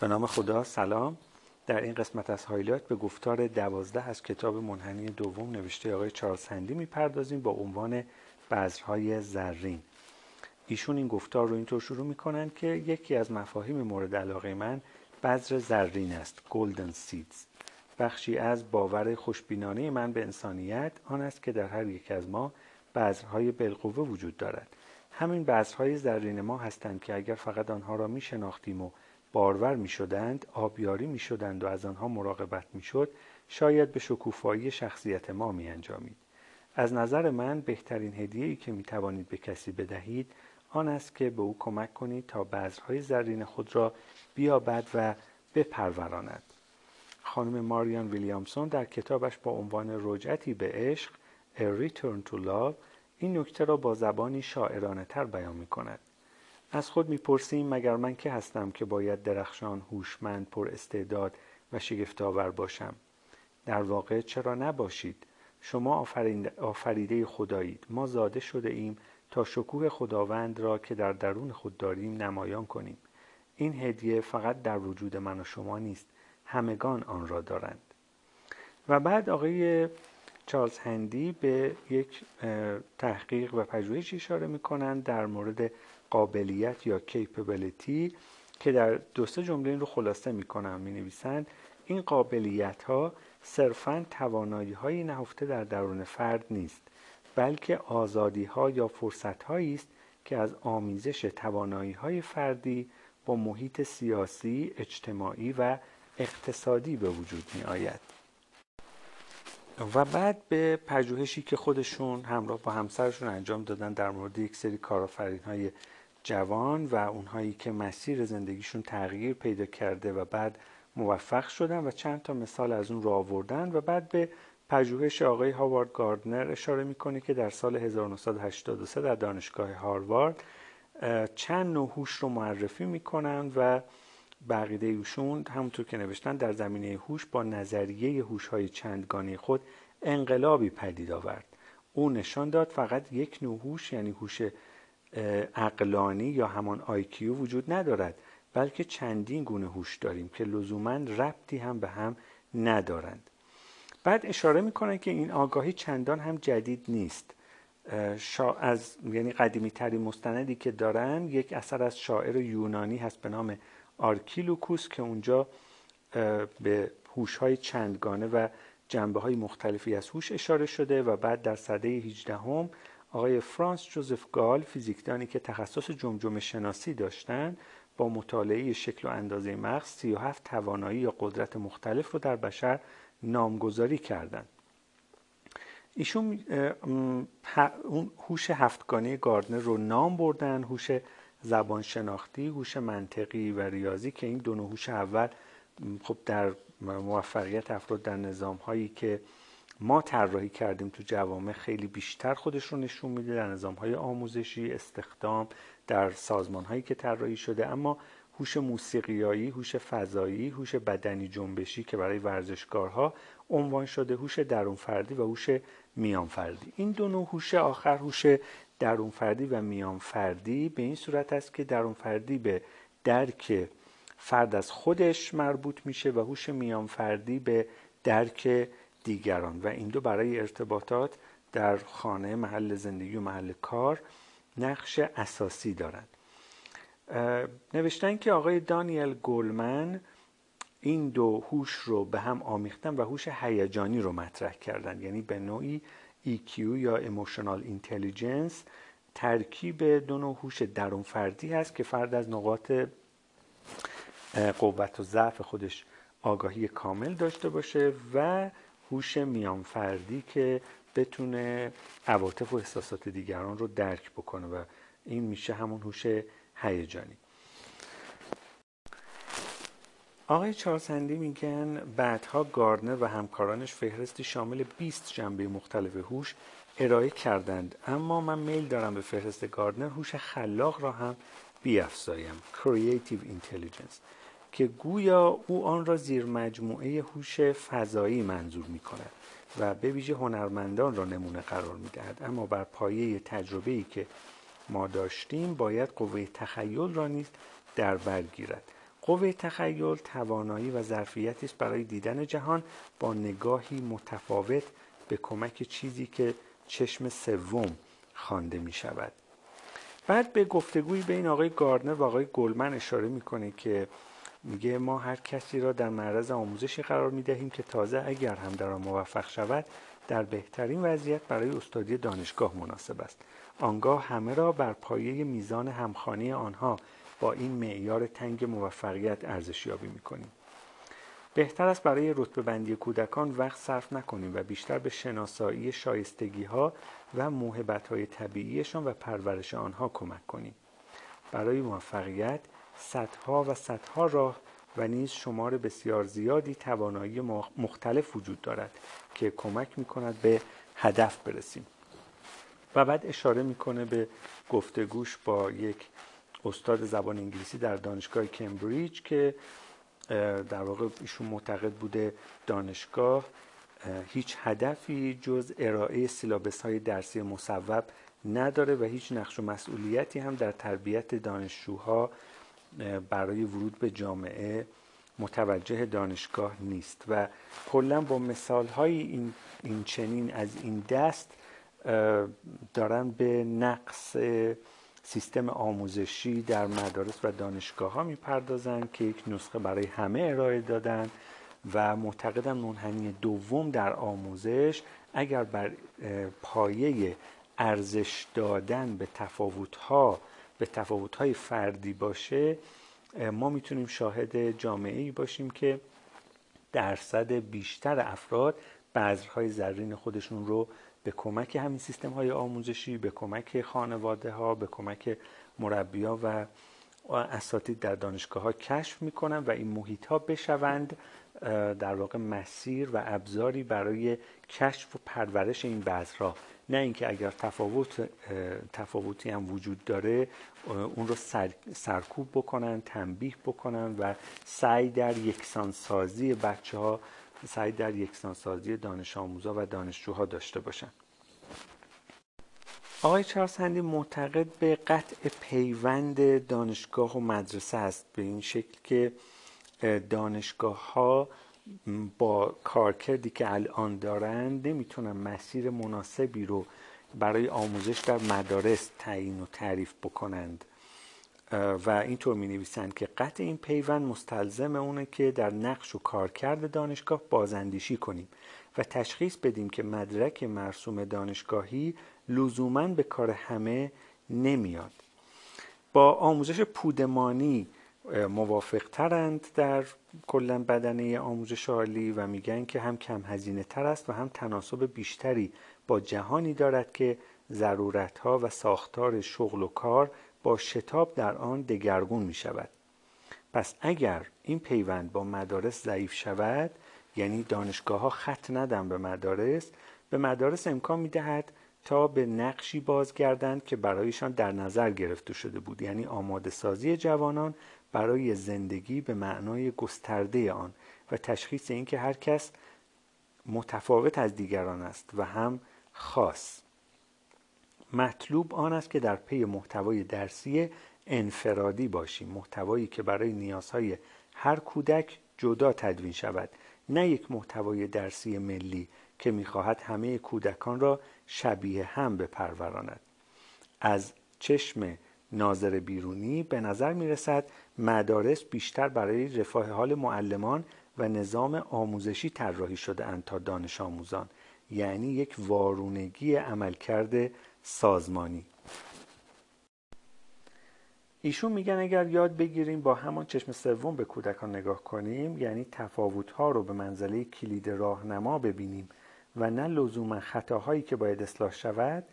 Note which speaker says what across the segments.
Speaker 1: به نام خدا سلام. در این قسمت از Highlight به گفتار دوازده از کتاب منحنی دوم نوشته آقای چارلز هندی می‌پردازیم با عنوان بذرهای زرین. ایشون این گفتار رو اینطور شروع می‌کنند که یکی از مفاهیم مورد علاقه من بذر زرین است golden seeds بخشی از باور خوشبینانه من به انسانیت آن است که در هر یک از ما بذرهای بالقوه وجود دارد. همین بذرهای زرین ما هستند که اگر فقط آنها را می شناختیم و بارور می شدند، آبیاری می شدند و از آنها مراقبت می شد، شاید به شکوفایی شخصیت ما می انجامید. از نظر من بهترین هدیه ای که می توانید به کسی بدهید آن است که به او کمک کنید تا بذرهای زرین خود را بیابد و بپروراند. خانم ماریان ویلیامسون در کتابش با عنوان رجعتی به عشق A Return to Love این نکته را با زبانی شاعرانه تر بیان می کند. از خود می‌پرسیم مگر من که هستم که باید درخشان هوشمند پر استعداد و شگفتآور باشم؟ در واقع چرا نباشید؟ شما آفریده خدایید. ما زاده شده ایم تا شکوه خداوند را که در درون خود داریم نمایان کنیم. این هدیه فقط در وجود من و شما نیست همگان آن را دارند. و بعد آقای چارلز هندی به یک تحقیق و پژوهش اشاره می کنند در مورد قابلیت یا کیپبلیتی که در دو سه جمله این رو خلاصه می کنم می نویسند این قابلیت ها صرفا توانایی های نهفته در درون فرد نیست بلکه آزادی ها یا فرصت هایی است که از آمیزش توانایی های فردی با محیط سیاسی، اجتماعی و اقتصادی به وجود می آید. و بعد به پژوهشی که خودشون همراه با همسرشون انجام دادن در مورد یک سری کارآفرین های جوان و اونهایی که مسیر زندگیشون تغییر پیدا کرده و بعد موفق شدن و چند تا مثال از اون رو آوردن و بعد به پژوهش آقای هاوارد گاردنر اشاره می‌کنه که در سال 1983 در دانشگاه هاروارد چند نوع هوش رو معرفی می‌کنن و بقیده ایشون همونطور که نوشتن در زمینه هوش با نظریه هوش های چندگانه خود انقلابی پدید آورد. او نشان داد فقط یک نوع هوش یعنی هوش عقلانی یا همان آیکیو وجود ندارد بلکه چندین گونه هوش داریم که لزوما ربطی هم به هم ندارند. بعد اشاره می‌کنه که این آگاهی چندان هم جدید نیست. شا از یعنی قدیمی ترین مستندی که دارن یک اثر از شاعر یونانی هست به نام آرکیلوکوس که اونجا به هوش های چندگانه و جنبه های مختلفی از هوش اشاره شده و بعد در سده 18 هم آقای فرانس جوزف گال فیزیکدانی که تخصص جمجمه شناسی داشتند با مطالعه شکل و اندازه مغز 37 توانایی یا قدرت مختلف رو در بشر نامگذاری کردند ایشون اون هوش هفتگانه گاردنر رو نام بردن هوش زبان شناختی هوش منطقی و ریاضی که این دو هوش اول خب در موفقیت افراد در نظام هایی که ما طراحی کردیم تو جوامع خیلی بیشتر خودش رو نشون میده در نظام های آموزشی استخدام در سازمان هایی که طراحی شده. اما هوش موسیقیایی هوش فضایی هوش بدنی جنبشی که برای ورزشکارها عنوان شده هوش درون فردی و هوش میان فردی این دو نوع هوش آخر هوش درون فردی و میان فردی به این صورت است که درون فردی به درک فرد از خودش مربوط میشه و هوش میان فردی به درک دیگران. و این دو برای ارتباطات در خانه محل زندگی و محل کار نقش اساسی دارند. نوشتن که آقای دانیل گولمن این دو هوش رو به هم آمیختن و هوش هیجانی رو مطرح کردن. یعنی به نوعی EQ یا Emotional Intelligence ترکیب دو نوع هوش درون فردی هست که فرد از نقاط قوت و ضعف خودش آگاهی کامل داشته باشه و هوش میان فردی که بتونه عواطف و احساسات دیگران رو درک بکنه و این میشه همون هوش هیجانی. آقای چارسندی میگن بعدها گاردنر و همکارانش فهرستی شامل 20 جنبه مختلف هوش ارائه کردند. اما من میل دارم به فهرست گاردنر هوش خلاق را هم بیافزایم. Creative Intelligence که گویا او آن را زیر مجموعه هوش فضایی منظور می کند و به ویژه هنرمندان را نمونه قرار می دهد اما بر پایه تجربه ای که ما داشتیم باید قوه تخیل را نیز در بر گیرد. قوه تخیل توانایی و ظرفیتی است برای دیدن جهان با نگاهی متفاوت به کمک چیزی که چشم سوم خوانده می شود بعد به گفتگوی بین آقای گاردنر و آقای گلمن اشاره می‌کنه که میگه ما هر کسی را در معرض آموزشی قرار می دهیم که تازه اگر هم در آن موفق شود در بهترین وضعیت برای استادی دانشگاه مناسب است. آنگاه همه را بر پایه میزان همخانی آنها با این معیار تنگ موفقیت ارزشیابی می‌کنیم. بهتر است برای رتبه بندی کودکان وقت صرف نکنیم و بیشتر به شناسایی شایستگی ها و موهبت های طبیعیشان و پرورش آنها کمک کنیم. برای موفقیت صدها و صدها راه و نیز شمار بسیار زیادی توانایی مختلف وجود دارد که کمک می کند به هدف برسیم. و بعد اشاره می‌کنه به گفتگوش با یک استاد زبان انگلیسی در دانشگاه کمبریج که در واقع ایشون معتقد بوده دانشگاه هیچ هدفی جز ارائه سیلابس های درسی مصوب نداره و هیچ نقش و مسئولیتی هم در تربیت دانشجوها برای ورود به جامعه متوجه دانشگاه نیست. و کلا با مثال های این, این چنین از این دست دارن به نقص سیستم آموزشی در مدارس و دانشگاه ها می‌پردازن که یک نسخه برای همه ارائه دادن و معتقدم منحنی دوم در آموزش اگر بر پایه ارزش دادن به تفاوت ها به تفاوت های فردی باشه ما می‌تونیم شاهد جامعه ای باشیم که درصد بیشتر افراد بذرهای زرین خودشون رو به کمک همین سیستم های آموزشی به کمک خانواده ها به کمک مربیا و اساتید در دانشگاه ها کشف می‌کنن و این محیط ها بشوند در واقع مسیر و ابزاری برای کشف و پرورش این بذرها نه اینکه اگر تفاوت تفاوتی هم وجود داره اون رو سرکوب بکنن تنبیه بکنن و سعی در یکسانسازی بچه ها سعی در یکسانسازی دانش آموزا و دانشجوها داشته باشن. آقای چارسندی معتقد به قطع پیوند دانشگاه و مدرسه است به این شکل که دانشگاه ها با کارکردی که الان دارند نمی‌تونن مسیر مناسبی رو برای آموزش در مدارس تعیین و تعریف بکنند. و اینطور می نویسند که قطع این پیوند مستلزم اونه که در نقش و کارکرد دانشگاه بازاندیشی کنیم و تشخیص بدیم که مدرک مرسوم دانشگاهی لزوما به کار همه نمیاد. با آموزش پودمانی موافق ترند در کلا بدنه آموزش عالی و میگن که هم کم هزینه تر است و هم تناسب بیشتری با جهانی دارد که ضرورت ها و ساختار شغل و کار شتاب در آن دگرگون می شود پس اگر این پیوند با مدارس ضعیف شود یعنی دانشگاه ها خط ندن به مدارس به مدارس امکان می دهد تا به نقشی بازگردند که برایشان در نظر گرفته شده بود. یعنی آماده سازی جوانان برای زندگی به معنای گسترده آن و تشخیص اینکه هر کس متفاوت از دیگران است و هم خاص. مطلوب آن است که در پی محتوای درسی انفرادی باشیم. محتوایی که برای نیازهای هر کودک جدا تدوین شود. نه یک محتوای درسی ملی که می‌خواهد همه کودکان را شبیه هم بپروراند. از چشم ناظر بیرونی به نظر می رسد مدارس بیشتر برای رفاه حال معلمان و نظام آموزشی طراحی شده اند تا دانش آموزان. یعنی یک وارونگی عملکرد سازمانی. ایشون میگن اگر یاد بگیریم با همان چشم سوم به کودکان نگاه کنیم یعنی تفاوتها رو به منزله کلید راهنما ببینیم و نه لزوما خطاهایی که باید اصلاح شود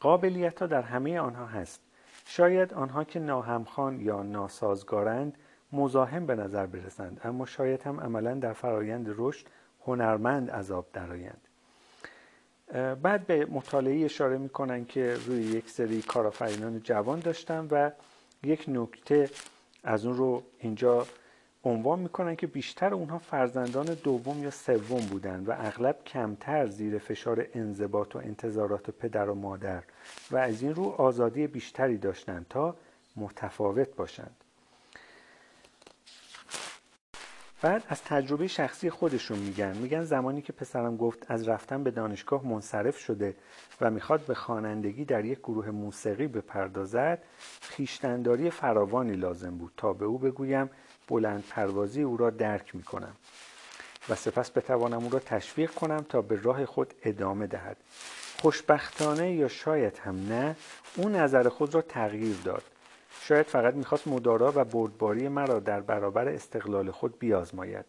Speaker 1: قابلیت ها در همه آنها هست. شاید آنها که ناهمخوان یا ناسازگارند مزاحم به نظر برسند اما شاید هم عملا در فرایند رشد هنرمند عذاب درآیند. بعد به مطالعه اشاره می‌کنن که روی یک سری کارآفرینان جوان داشتن و یک نکته از اون رو اینجا عنوان می‌کنن که بیشتر اونها فرزندان دوم یا سوم بودن و اغلب کمتر زیر فشار انضباط و انتظارات پدر و مادر و از این رو آزادی بیشتری داشتند تا متفاوت باشند. بعد از تجربه شخصی خودشون میگن. میگن زمانی که پسرم گفت از رفتن به دانشگاه منصرف شده و می‌خواد به خوانندگی در یک گروه موسیقی بپردازد خیشتنداری فراوانی لازم بود تا به او بگویم بلند پروازی او را درک می‌کنم و سپس بتوانم او را تشویق کنم تا به راه خود ادامه دهد. خوشبختانه یا شاید هم نه اون نظر خود را تغییر داد. شاید فقط می‌خواست مدارا و بردباری مرا در برابر استقلال خود بیازماید.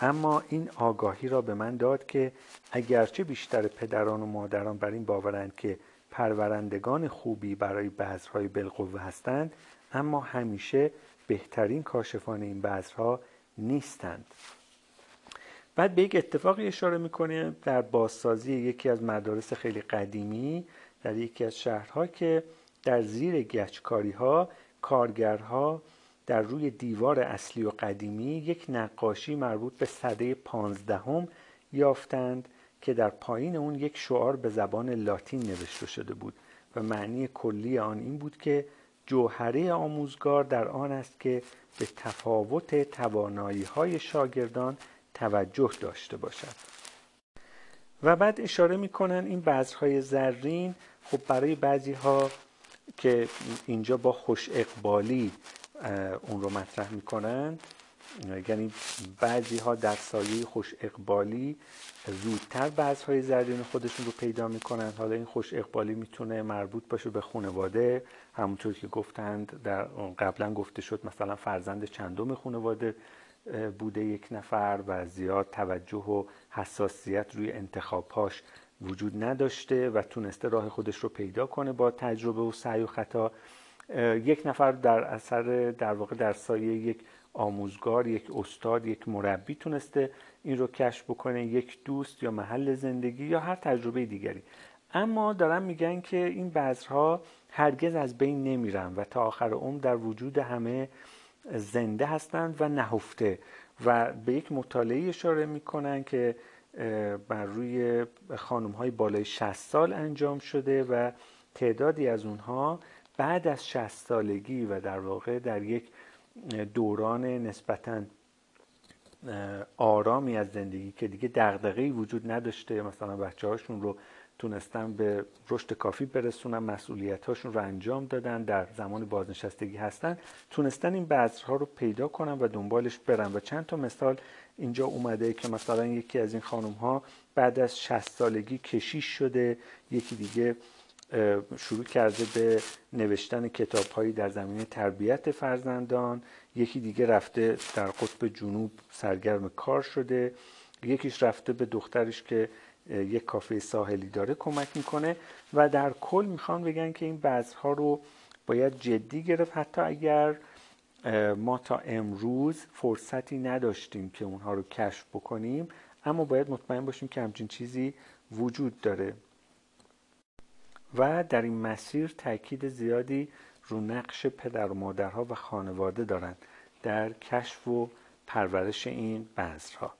Speaker 1: اما این آگاهی را به من داد که اگرچه بیشتر پدران و مادران بر این باورند که پرورندگان خوبی برای بذرهای بالقوه هستند اما همیشه بهترین کاشفان این بذرها نیستند. بعد به یک اتفاقی اشاره می‌کنه در بازسازی یکی از مدارس خیلی قدیمی در یکی از شهرها که در زیر گچکاری ها کارگرها در روی دیوار اصلی و قدیمی یک نقاشی مربوط به صده پانزدهم یافتند که در پایین اون یک شعار به زبان لاتین نوشته شده بود و معنی کلی آن این بود که جوهره آموزگار در آن است که به تفاوت توانایی های شاگردان توجه داشته باشد. و بعد اشاره می‌کنن این بذرهای زرین خب برای بعضی ها که اینجا با خوش اقبالی اون رو مطرح می‌کنن. یعنی بعضی ها در سایه خوش اقبالی زودتر بعضهای زرین خودشون رو پیدا می‌کنن. حالا این خوش اقبالی می‌تونه مربوط باشه به خانواده. همونطور که گفتند در قبلا گفته شد مثلا فرزند چندم خانواده بوده یک نفر و زیاد توجه و حساسیت روی انتخابهاش وجود نداشته و تونسته راه خودش رو پیدا کنه با تجربه و سعی و خطا. یک نفر در اثر در واقع در سایه یک آموزگار یک استاد یک مربی تونسته این رو کشف بکنه یک دوست یا محل زندگی یا هر تجربه دیگری. اما دارن میگن که این بذرها هرگز از بین نمیرن و تا آخر عمر در وجود همه زنده هستند و نهفته و به یک مطالعه اشاره می‌کنن که بر روی خانم های بالای 60 سال انجام شده و تعدادی از اونها بعد از 60 سالگی و در واقع در یک دوران نسبتا آرامی از زندگی که دیگه دغدغه‌ای وجود نداشته مثلا بچه هاشون رو تونستن به رشد کافی برسونن مسئولیت هاشون رو انجام دادن در زمان بازنشستگی هستن. تونستن این بذرها رو پیدا کنن و دنبالش برن. و چند تا مثال اینجا اومده که مثلا یکی از این خانم ها بعد از 60 سالگی کشیش شده یکی دیگه شروع کرده به نوشتن کتاب هایی در زمینه تربیت فرزندان. یکی دیگه رفته در قطب جنوب سرگرم کار شده. یکیش رفته به دخترش که یک کافه ساحلی داره کمک می‌کنه و در کل می‌خوان بگن که این بذرها رو باید جدی گرفت. حتی اگر ما تا امروز فرصتی نداشتیم که اونها رو کشف بکنیم اما باید مطمئن باشیم که همچین چیزی وجود داره. و در این مسیر تاکید زیادی رو نقش پدر و مادرها و خانواده دارند در کشف و پرورش این بذرها